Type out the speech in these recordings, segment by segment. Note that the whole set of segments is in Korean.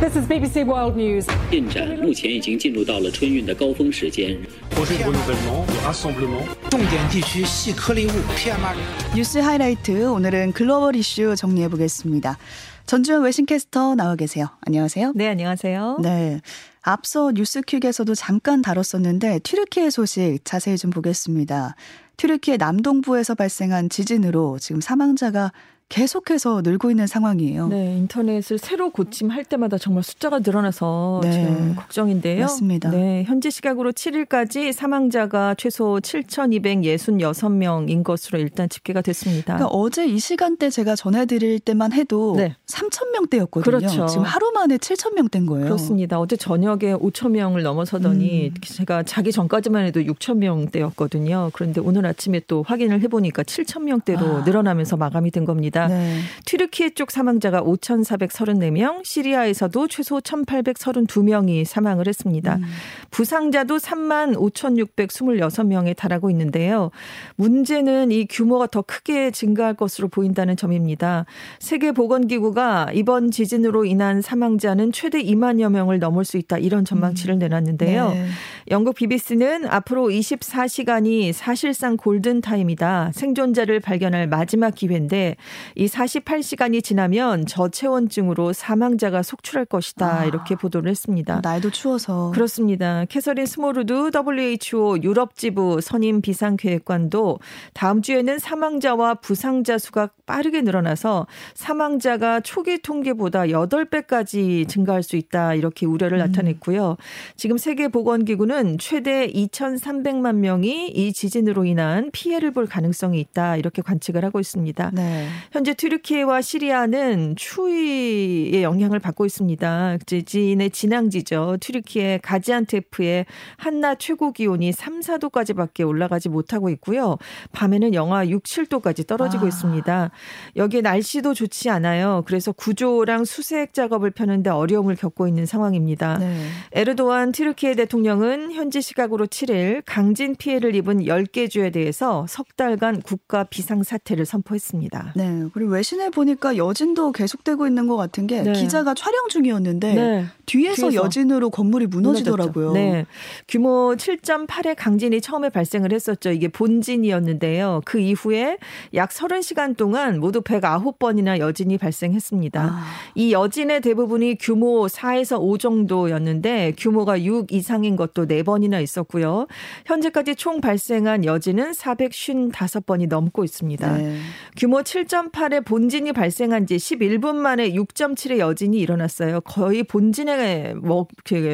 This is BBC World News. 进展目前已经进入到了春运的高峰时间。 projet de renouvellement, de rassemblement. 重点地区细颗粒物 PM2.5 뉴스 하이라이트 오늘은 글로벌 이슈 정리해 보겠습니다. 전주현 외신캐스터 나와 계세요. 안녕하세요. 네, 안녕하세요. 네. 앞서 뉴스퀵에서도 잠깐 다뤘었는데 튀르키예 소식 자세히 좀 보겠습니다. 튀르키예 남동부에서 발생한 지진으로 지금 사망자가 계속해서 늘고 있는 상황이에요. 네, 인터넷을 새로 고침할 때마다 정말 숫자가 늘어나서 네. 지금 걱정인데요. 맞습니다. 네, 현지 시각으로 7일까지 사망자가 최소 7,266명인 것으로 일단 집계가 됐습니다. 그러니까 어제 이 시간대 제가 전해드릴 때만 해도 네. 3천 명대였거든요. 그렇죠. 지금 하루 만에 7천 명대인 거예요. 그렇습니다. 어제 저녁에 5천 명을 넘어서더니 음. 제가 자기 전까지만 해도 6천 명대였거든요. 그런데 오늘 아침에 또 확인을 해보니까 7천 명대로 아. 늘어나면서 마감이 된 겁니다. 네. 튀르키예 쪽 사망자가 5,434명, 시리아에서도 최소 1,832명이 사망을 했습니다. 음. 부상자도 3만 5,626명에 달하고 있는데요. 문제는 이 규모가 더 크게 증가할 것으로 보인다는 점입니다. 세계보건기구가 이번 지진으로 인한 사망자는 최대 2만여 명을 넘을 수 있다 이런 전망치를 내놨는데요. 네. 영국 BBC는 앞으로 24시간이 사실상 골든타임이다. 생존자를 발견할 마지막 기회인데 이 48시간이 지나면 저체온증으로 사망자가 속출할 것이다. 아. 이렇게 보도를 했습니다. 날도 추워서 그렇습니다. 캐서린 스모르드 WHO 유럽 지부 선임 비상계획관도 다음 주에는 사망자와 부상자 수가 빠르게 늘어나서 사망자가 초기 통계보다 8배까지 증가할 수 있다. 이렇게 우려를 나타냈고요. 지금 세계보건기구는 최대 2,300만 명이 이 지진으로 인한 피해를 볼 가능성이 있다. 이렇게 관측을 하고 있습니다. 네. 현재 튀르키예와 시리아는 추위의 영향을 받고 있습니다. 지진의 진앙지죠. 튀르키예 가지안테프의 한낮 최고 기온이 3, 4도까지밖에 올라가지 못하고 있고요. 밤에는 영하 6, 7도까지 떨어지고 아. 있습니다. 여기에 날씨도 좋지 않아요. 그래서 구조랑 수색 작업을 펴는데 어려움을 겪고 있는 상황입니다. 네. 에르도안 튀르키예 대통령은 현지 시각으로 7일 강진 피해를 입은 10개 주에 대해서 석 달간 국가 비상 사태를 선포했습니다. 네. 그리고 외신에 보니까 여진도 계속되고 있는 것 같은 게 네. 기자가 촬영 중이었는데 네. 뒤에서, 뒤에서. 여진으로 건물이 무너지더라고요. 네. 규모 7.8의 강진이 처음에 발생을 했었죠. 이게 본진이었는데요. 그 이후에 약 30시간 동안 모두 109번이나 여진이 발생했습니다. 아. 이 여진의 대부분이 규모 4에서 5 정도였는데 규모가 6 이상인 것도 4번이나 있었고요. 현재까지 총 발생한 여진은 455번이 넘고 있습니다. 네. 규모 7.8의 본진이 발생한 지 11분 만에 6.7의 여진이 일어났어요. 거의 본진에 뭐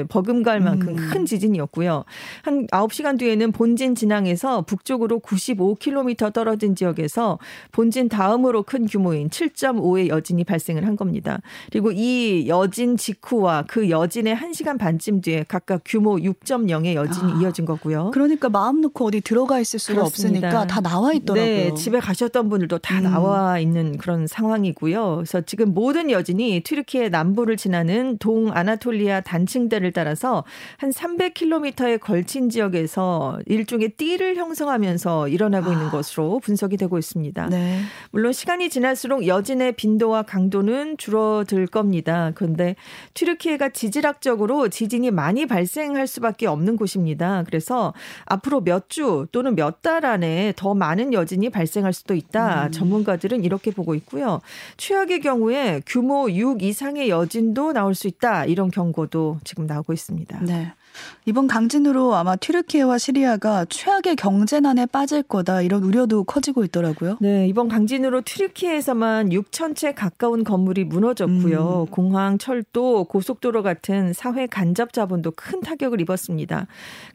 버금갈 만큼 음. 큰 지진이었고요. 한 9시간 뒤에는 본진 진앙에서 북쪽으로 95km 떨어진 지역에서 본진 다음으로 큰 규모인 7.5의 여진이 발생을 한 겁니다. 그리고 이 여진 직후와 그 여진의 1시간 반쯤 뒤에 각각 규모 6.0의 여진이 아. 이어진 거고요. 그러니까 마음 놓고 어디 들어가 있을 수가 그렇습니다. 없으니까 다 나와 있더라고요. 네, 집에 가셨던 분들도 다 음. 나와 있는 그런 상황이고요. 그래서 지금 모든 여진이 튀르키예 남부를 지나는 동 아나톨리아 단층대를 따라서 한 300km에 걸친 지역에서 일종의 띠를 형성하면서 일어나고 있는 아. 것으로 분석이 되고 있습니다. 네. 물론 시간이 지날수록 여진의 빈도와 강도는 줄어들 겁니다. 그런데 튀르키예가 지질학적으로 지진이 많이 발생할 수밖에 없는 곳입니다. 그래서 앞으로 몇 주 또는 몇 달 안에 더 많은 여진이 발생할 수도 있다. 음. 전문가들은 이 렇게 보고 있고요. 최악의 경우에 규모 6 이상의 여진도 나올 수 있다. 이런 경고도 지금 나오고 있습니다. 네. 이번 강진으로 아마 튀르키예와 시리아가 최악의 경제난에 빠질 거다 이런 우려도 커지고 있더라고요. 네, 이번 강진으로 튀르키예에서만 6천 채 가까운 건물이 무너졌고요. 음. 공항, 철도, 고속도로 같은 사회 간접 자본도 큰 타격을 입었습니다.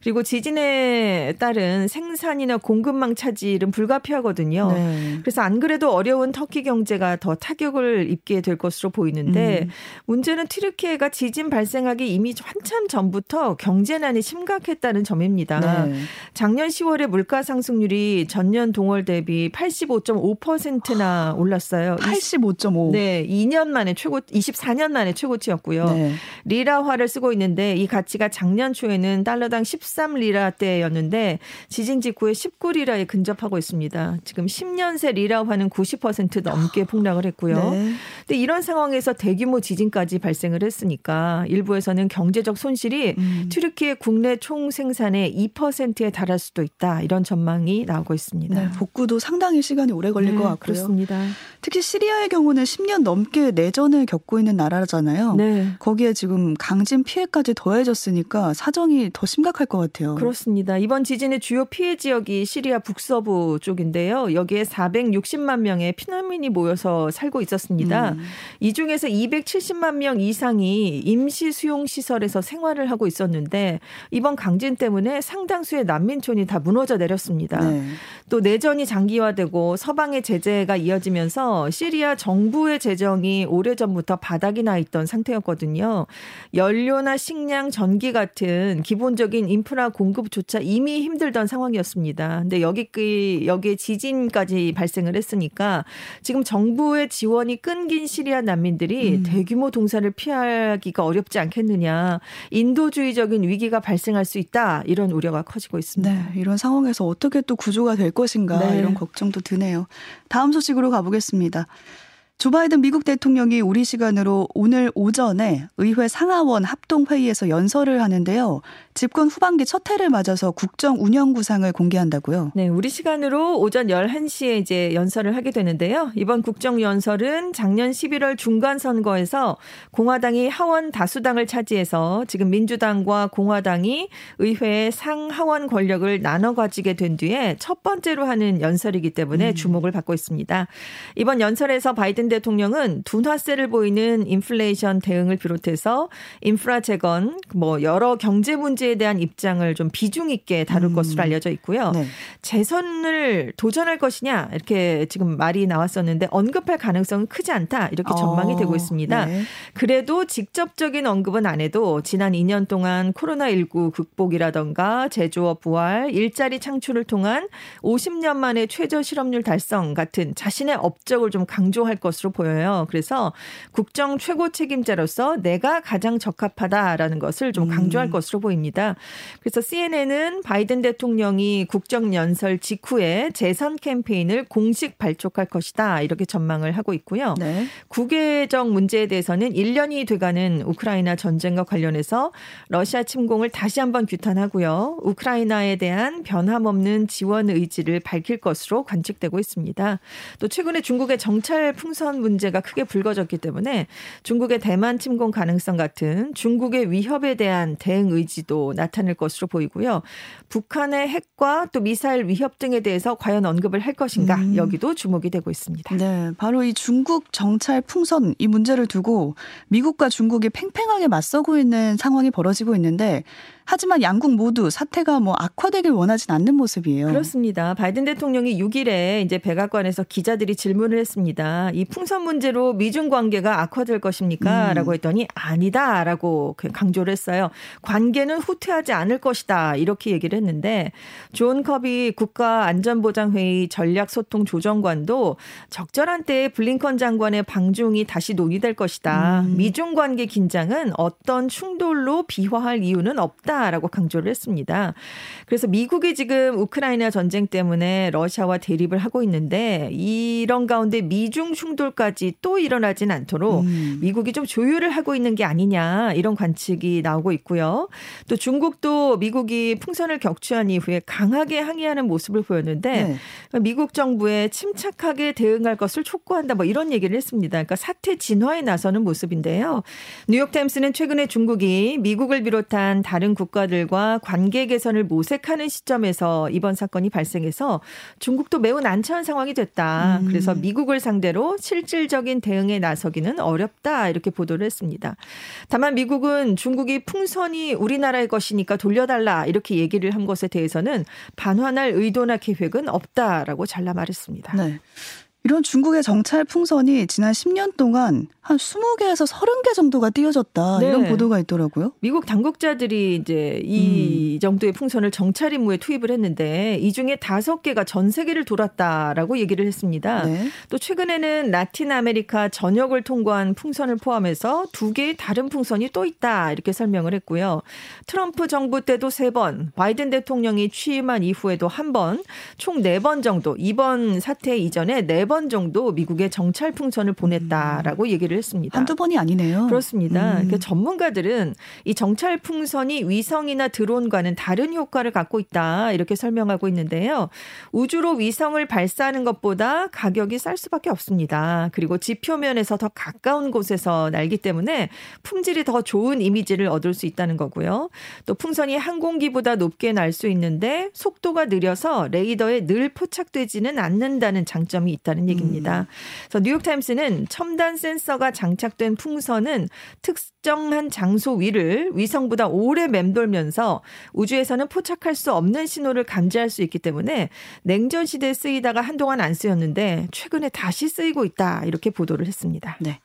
그리고 지진에 따른 생산이나 공급망 차질은 불가피하거든요. 네. 그래서 안 그래도 어려운 터키 경제가 더 타격을 입게 될 것으로 보이는데 음. 문제는 튀르키예가 지진 발생하기 이미 한참 전부터 경 제난이 심각했다는 점입니다. 네. 작년 10월에 물가 상승률이 전년 동월 대비 85.5%나 올랐어요. 85.5. 네, 2년 만에 최고 24년 만에 최고치였고요. 네. 리라화를 쓰고 있는데 이 가치가 작년 초에는 달러당 13리라대였는데 지진 직후에 19리라에 근접하고 있습니다. 지금 10년 새 리라화는 90% 넘게 폭락을 했고요. 네. 근데 이런 상황에서 대규모 지진까지 발생을 했으니까 일부에서는 경제적 손실이 음. 튀르키예 국내 총 생산의 2%에 달할 수도 있다. 이런 전망이 나오고 있습니다. 네, 복구도 상당히 시간이 오래 걸릴 네, 것 같고요. 그렇습니다. 특히 시리아의 경우는 10년 넘게 내전을 겪고 있는 나라잖아요. 네. 거기에 지금 강진 피해까지 더해졌으니까 사정이 더 심각할 것 같아요. 그렇습니다. 이번 지진의 주요 피해 지역이 시리아 북서부 쪽인데요. 여기에 460만 명의 피난민이 모여서 살고 있었습니다. 음. 이 중에서 270만 명 이상이 임시 수용 시설에서 생활을 하고 있었는데 이번 강진 때문에 상당수의 난민촌이 다 무너져 내렸습니다. 네. 또 내전이 장기화되고 서방의 제재가 이어지면서 시리아 정부의 재정이 오래전부터 바닥이 나 있던 상태였거든요. 연료나 식량, 전기 같은 기본적인 인프라 공급조차 이미 힘들던 상황이었습니다. 근데 여기 여기에 지진까지 발생을 했으니까 지금 정부의 지원이 끊긴 시리아 난민들이 음. 대규모 동사를 피하기가 어렵지 않겠느냐. 인도주의적인 위기가 발생할 수 있다. 이런 우려가 커지고 있습니다. 네, 이런 상황에서 어떻게 또 구조가 될 것인가 네. 이런 걱정도 드네요. 다음 소식으로 가보겠습니다. 조 바이든 미국 대통령이 우리 시간으로 오늘 오전에 의회 상하원 합동회의에서 연설을 하는데요. 집권 후반기 첫 해를 맞아서 국정 운영 구상을 공개한다고요. 네, 우리 시간으로 오전 11시에 이제 연설을 하게 되는데요. 이번 국정 연설은 작년 11월 중간 선거에서 공화당이 하원 다수당을 차지해서 지금 민주당과 공화당이 의회의 상하원 권력을 나눠 가지게 된 뒤에 첫 번째로 하는 연설이기 때문에 음. 주목을 받고 있습니다. 이번 연설에서 바이든 대통령은 둔화세를 보이는 인플레이션 대응을 비롯해서 인프라 재건, 뭐 여러 경제 문제에 대한 입장을 좀 비중 있게 다룰 음. 것으로 알려져 있고요. 네. 재선을 도전할 것이냐 이렇게 지금 말이 나왔었는데 언급할 가능성은 크지 않다 이렇게 전망이 어. 되고 있습니다. 네. 그래도 직접적인 언급은 안 해도 지난 2년 동안 코로나19 극복이라던가 제조업 부활, 일자리 창출을 통한 50년 만에 최저 실업률 달성 같은 자신의 업적을 좀 강조할 것으로 것으로 보여요. 그래서 국정 최고 책임자로서 내가 가장 적합하다라는 것을 좀 강조할 음. 것으로 보입니다. 그래서 CNN은 바이든 대통령이 국정 연설 직후에 재선 캠페인을 공식 발족할 것이다. 이렇게 전망을 하고 있고요. 네. 국외적 문제에 대해서는 1년이 돼가는 우크라이나 전쟁과 관련해서 러시아 침공을 다시 한번 규탄하고요. 우크라이나에 대한 변함없는 지원 의지를 밝힐 것으로 관측되고 있습니다. 또 최근에 중국의 정찰 풍선 선전 문제가 크게 불거졌기 때문에 중국의 대만 침공 가능성 같은 중국의 위협에 대한 대응 의지도 나타낼 것으로 보이고요. 북한의 핵과 또 미사일 위협 등에 대해서 과연 언급을 할 것인가 음. 여기도 주목이 되고 있습니다. 네, 바로 이 중국 정찰 풍선 이 문제를 두고 미국과 중국이 팽팽하게 맞서고 있는 상황이 벌어지고 있는데 하지만 양국 모두 사태가 뭐 악화되길 원하진 않는 모습이에요. 그렇습니다. 바이든 대통령이 6일에 이제 백악관에서 기자들이 질문을 했습니다. 이 풍선 문제로 미중 관계가 악화될 것입니까? 음. 라고 했더니 아니다라고 그 강조를 했어요. 관계는 후퇴하지 않을 것이다. 이렇게 얘기를 했는데 존 커비 국가안전보장회의 전략소통 조정관도 적절한 때에 블링컨 장관의 방중이 다시 논의될 것이다. 음. 미중 관계 긴장은 어떤 충돌로 비화할 이유는 없 다. 라고 강조를 했습니다. 그래서 미국이 지금 우크라이나 전쟁 때문에 러시아와 대립을 하고 있는데 이런 가운데 미중 충돌까지 또 일어나진 않도록 음. 미국이 좀 조율을 하고 있는 게 아니냐 이런 관측이 나오고 있고요. 또 중국도 미국이 풍선을 격추한 이후에 강하게 항의하는 모습을 보였는데 네. 미국 정부에 침착하게 대응할 것을 촉구한다 뭐 이런 얘기를 했습니다. 그러니까 사태 진화에 나서는 모습인데요. 뉴욕타임스는 최근에 중국이 미국을 비롯한 다른 국 국가들과 관계 개선을 모색하는 시점에서 이번 사건이 발생해서 중국도 매우 난처한 상황이 됐다. 음. 그래서 미국을 상대로 실질적인 대응에 나서기는 어렵다. 이렇게 보도를 했습니다. 다만 미국은 중국이 풍선이 우리나라의 것이니까 돌려달라. 이렇게 얘기를 한 것에 대해서는 반환할 의도나 계획은 없다라고 잘라 말했습니다. 네. 이런 중국의 정찰 풍선이 지난 10년 동안 한 20개에서 30개 정도가 띄어졌다. 네. 이런 보도가 있더라고요. 미국 당국자들이 이제 이 음. 정도의 풍선을 정찰 임무에 투입을 했는데 이 중에 5개가 전 세계를 돌았다라고 얘기를 했습니다. 네. 또 최근에는 라틴 아메리카 전역을 통과한 풍선을 포함해서 두 개의 다른 풍선이 또 있다. 이렇게 설명을 했고요. 트럼프 정부 때도 3번, 바이든 대통령이 취임한 이후에도 한 번, 총 4번 정도 이번 사태 이전에 4번 4번 정도 미국에 정찰 풍선을 보냈다라고 얘기를 했습니다. 한두 번이 아니네요. 그렇습니다. 음. 그러니까 전문가들은 이 정찰 풍선이 위성이나 드론과는 다른 효과를 갖고 있다 이렇게 설명하고 있는데요. 우주로 위성을 발사하는 것보다 가격이 쌀 수밖에 없습니다. 그리고 지표면에서 더 가까운 곳에서 날기 때문에 품질이 더 좋은 이미지를 얻을 수 있다는 거고요. 또 풍선이 항공기보다 높게 날 수 있는데 속도가 느려서 레이더에 늘 포착되지는 않는다는 장점이 있다는 얘기입니다. 음. 그래서 뉴욕타임스는 첨단 센서가 장착된 풍선은 특정한 장소 위를 위성보다 오래 맴돌면서 우주에서는 포착할 수 없는 신호를 감지할 수 있기 때문에 냉전 시대에 쓰이다가 한동안 안 쓰였는데 최근에 다시 쓰이고 있다 이렇게 보도를 했습니다. 네.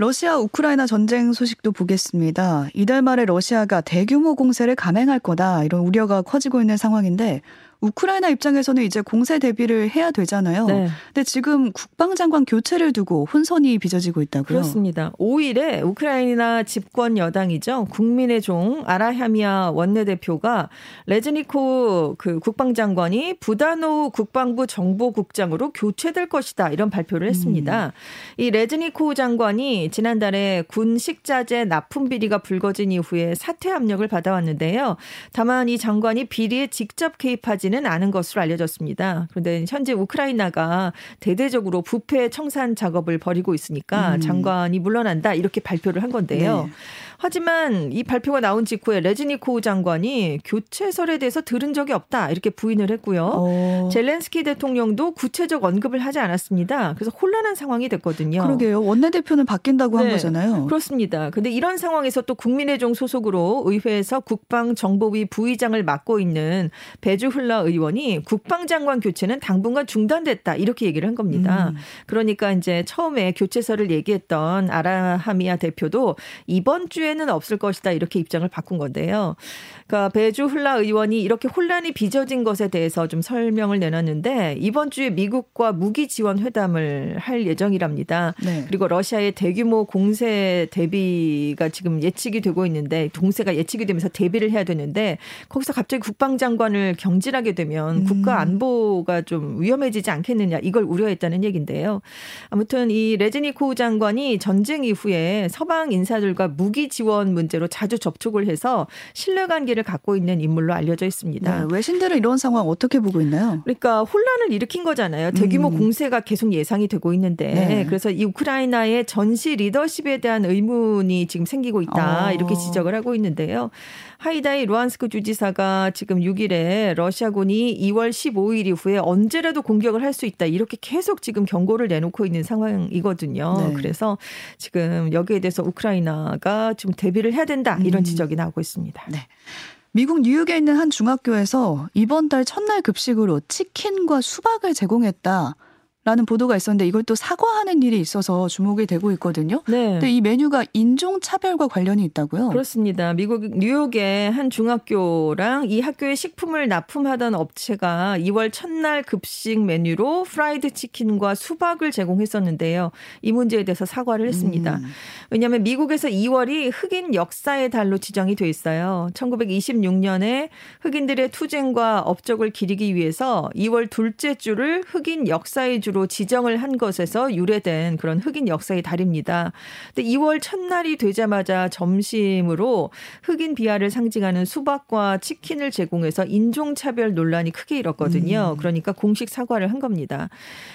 러시아 우크라이나 전쟁 소식도 보겠습니다. 이달 말에 러시아가 대규모 공세를 감행할 거다 이런 우려가 커지고 있는 상황인데 우크라이나 입장에서는 이제 공세 대비를 해야 되잖아요. 네. 근데 지금 국방장관 교체를 두고 혼선이 빚어지고 있다고요. 그렇습니다. 5일에 우크라이나 집권 여당이죠. 국민의 종 아라하미아 원내대표가 레즈니코 그 국방장관이 부다노 국방부 정보국장으로 교체될 것이다 이런 발표를 했습니다. 음. 이 레즈니코 장관이 지난달에 군 식자재 납품 비리가 불거진 이후에 사퇴 압력을 받아왔는데요. 다만 이 장관이 비리에 직접 개입하지 있지는 않은 것으로 알려졌습니다. 그런데 현재 우크라이나가 대대적으로 부패 청산 작업을 벌이고 있으니까 음. 장관이 물러난다 이렇게 발표를 한 건데요. 네. 하지만 이 발표가 나온 직후에 레즈니코우 장관이 교체설에 대해서 들은 적이 없다 이렇게 부인을 했고요. 오. 어. 젤렌스키 대통령도 구체적 언급을 하지 않았습니다. 그래서 혼란한 상황이 됐거든요. 그러게요. 원내대표는 바뀐다고 네. 한 거잖아요. 그렇습니다. 근데 이런 상황에서 또 국민의종 소속으로 의회에서 국방정보위 부의장을 맡고 있는 베주훌라 의원이 국방장관 교체는 당분간 중단됐다 이렇게 얘기를 한 겁니다. 음. 그러니까 이제 처음에 교체설을 얘기했던 아라하미아 대표도 이번 주에 후회는 없을 것이다 이렇게 입장을 바꾼 건데요. 그러니까 배주 훌라 의원이 이렇게 혼란이 빚어진 것에 대해서 좀 설명을 내놨는데 이번 주에 미국과 무기 지원 회담을 할 예정이랍니다. 네. 그리고 러시아의 대규모 공세 대비가 지금 예측이 되고 있는데 동세가 예측이 되면서 대비를 해야 되는데 거기서 갑자기 국방장관을 경질하게 되면 음. 국가 안보가 좀 위험해지지 않겠느냐 이걸 우려했다는 얘기인데요. 아무튼 이 레즈니코우 장관이 전쟁 이후에 서방 인사들과 무기 지원 문제로 자주 접촉을 해서 신뢰 관계를 의미를 갖고 있는 인물로 알려져 있습니다. 네, 외신들은 이런 상황 어떻게 보고 있나요? 그러니까 혼란을 일으킨 거잖아요. 대규모 음. 공세가 계속 예상이 되고 있는데 네. 그래서 이 우크라이나의 전시 리더십에 대한 의문이 지금 생기고 있다 어. 이렇게 지적을 하고 있는데요. 하이다이 루안스크 주지사가 지금 6일에 러시아군이 2월 15일 이후에 언제라도 공격을 할 수 있다 이렇게 계속 지금 경고를 내놓고 있는 상황이거든요. 네. 그래서 지금 여기에 대해서 우크라이나가 좀 대비를 해야 된다 이런 음. 지적이 나오고 있습니다. 네. 미국 뉴욕에 있는 한 중학교에서 이번 달 첫날 급식으로 치킨과 수박을 제공했다. 라는 보도가 있었는데 이걸 또 사과하는 일이 있어서 주목이 되고 있거든요. 네. 근데 이 메뉴가 인종 차별과 관련이 있다고요? 그렇습니다. 미국 뉴욕의 한 중학교랑 이 학교에 식품을 납품하던 업체가 2월 첫날 급식 메뉴로 프라이드 치킨과 수박을 제공했었는데요. 이 문제에 대해서 사과를 했습니다. 음. 왜냐하면 미국에서 2월이 흑인 역사의 달로 지정이 돼 있어요. 1926년에 흑인들의 투쟁과 업적을 기리기 위해서 2월 둘째 주를 흑인 역사의 주로 지정을 한 것에서 유래된 그런 흑인 역사의 달입니다. 근데 2월 첫날이 되자마자 점심으로 흑인 비하를 상징하는 수박과 치킨을 제공해서 인종차별 논란이 크게 일었거든요. 음. 그러니까 공식 사과를 한 겁니다.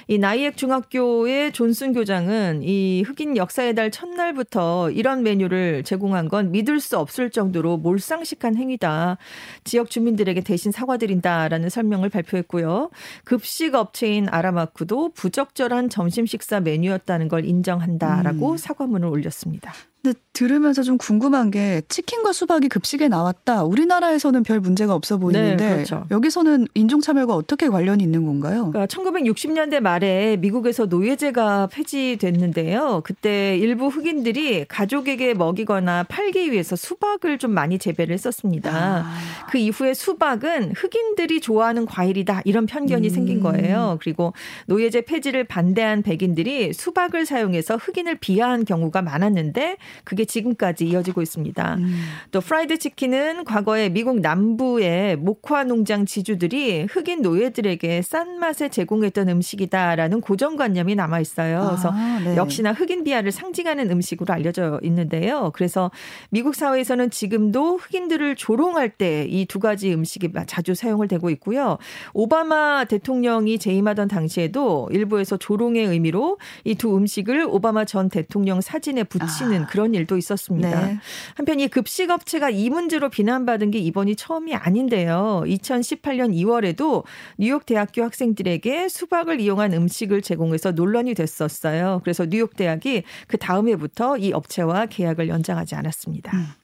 이 나이액 중학교의 존슨 교장은 이 흑인 역사의 달 첫날부터 이런 메뉴를 제공한 건 믿을 수 없을 정도로 몰상식한 행위다. 지역 주민들에게 대신 사과드린다라는 설명을 발표했고요. 급식 업체인 아라마크도 부적절한 점심 식사 메뉴였다는 걸 인정한다라고 음. 사과문을 올렸습니다. 근데 들으면서 좀 궁금한 게 치킨과 수박이 급식에 나왔다. 우리나라에서는 별 문제가 없어 보이는데 네, 그렇죠. 여기서는 인종차별과 어떻게 관련이 있는 건가요? 그러니까 1960년대 말에 미국에서 노예제가 폐지됐는데요. 그때 일부 흑인들이 가족에게 먹이거나 팔기 위해서 수박을 좀 많이 재배를 했었습니다. 아. 그 이후에 수박은 흑인들이 좋아하는 과일이다 이런 편견이 음. 생긴 거예요. 그리고 노예제 폐지를 반대한 백인들이 수박을 사용해서 흑인을 비하한 경우가 많았는데 그게 지금까지 이어지고 있습니다. 음. 또 프라이드 치킨은 과거에 미국 남부의 목화 농장 지주들이 흑인 노예들에게 싼 맛에 제공했던 음식이다라는 고정관념이 남아 있어요. 그래서 아, 네. 역시나 흑인 비하를 상징하는 음식으로 알려져 있는데요. 그래서 미국 사회에서는 지금도 흑인들을 조롱할 때 이 두 가지 음식이 자주 사용을 되고 있고요. 오바마 대통령이 재임하던 당시에도 일부에서 조롱의 의미로 이 두 음식을 오바마 전 대통령 사진에 붙이는 아. 그런 일도 있었습니다. 네. 한편 이 급식 업체가 이 문제로 비난받은 게 이번이 처음이 아닌데요. 2018년 2월에도 뉴욕 대학교 학생들에게 수박을 이용한 음식을 제공해서 논란이 됐었어요. 그래서 뉴욕 대학이 그 다음 해부터 이 업체와 계약을 연장하지 않았습니다. 음.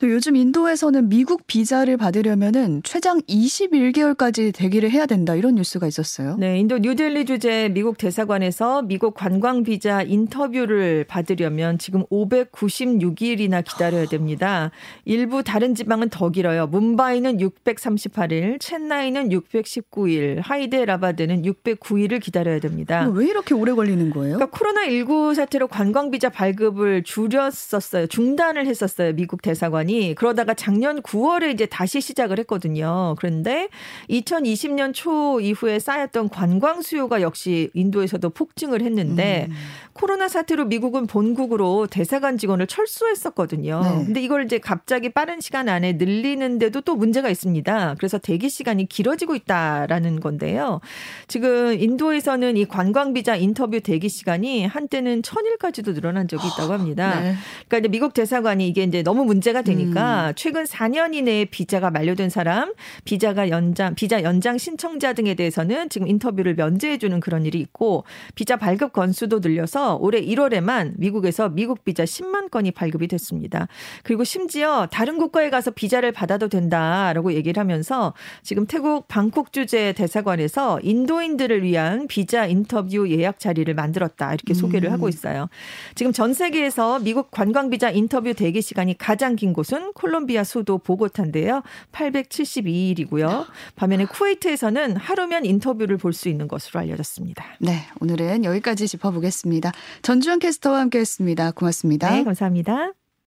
또 요즘 인도에서는 미국 비자를 받으려면은 최장 21개월까지 대기를 해야 된다 이런 뉴스가 있었어요. 네, 인도 뉴델리 주재 미국 대사관에서 미국 관광 비자 인터뷰를 받으려면 지금 596일이나 기다려야 됩니다. 일부 다른 지방은 더 길어요. 문바이는 638일, 첸나이는 619일, 하이데라바드는 609일을 기다려야 됩니다. 왜 이렇게 오래 걸리는 거예요? 그러니까 코로나 19 사태로 관광 비자 발급을 줄였었어요. 중단을 했었어요. 미국 대사관이. 기간이 그러다가 작년 9월에 이제 다시 시작을 했거든요. 그런데 2020년 초 이후에 쌓였던 관광 수요가 역시 인도에서도 폭증을 했는데 음. 코로나 사태로 미국은 본국으로 대사관 직원을 철수했었거든요. 네. 근데 이걸 이제 갑자기 빠른 시간 안에 늘리는데도 또 문제가 있습니다. 그래서 대기 시간이 길어지고 있다라는 건데요. 지금 인도에서는 이 관광 비자 인터뷰 대기 시간이 한때는 천일까지도 늘어난 적이 있다고 합니다. 네. 그러니까 이제 미국 대사관이 이게 이제 너무 문제가 되니까 보니까 음. 최근 4년 이내에 비자가 만료된 사람, 비자가 연장, 비자 연장 신청자 등에 대해서는 지금 인터뷰를 면제해 주는 그런 일이 있고 비자 발급 건수도 늘려서 올해 1월에만 미국에서 미국 비자 10만 건이 발급이 됐습니다. 그리고 심지어 다른 국가에 가서 비자를 받아도 된다라고 얘기를 하면서 지금 태국 방콕 주재 대사관에서 인도인들을 위한 비자 인터뷰 예약 자리를 만들었다 이렇게 소개를 음. 하고 있어요. 지금 전 세계에서 미국 관광 비자 인터뷰 대기 시간이 가장 긴 곳. 곳은 콜롬비아 수도 보고타인데요. 872일이고요. 반면에 쿠웨이트에서는 하루면 인터뷰를 볼 수 있는 것으로 알려졌습니다. 네, 오늘은 여기까지 짚어보겠습니다. 전주현 캐스터와 함께했습니다. 고맙습니다. 네, 감사합니다.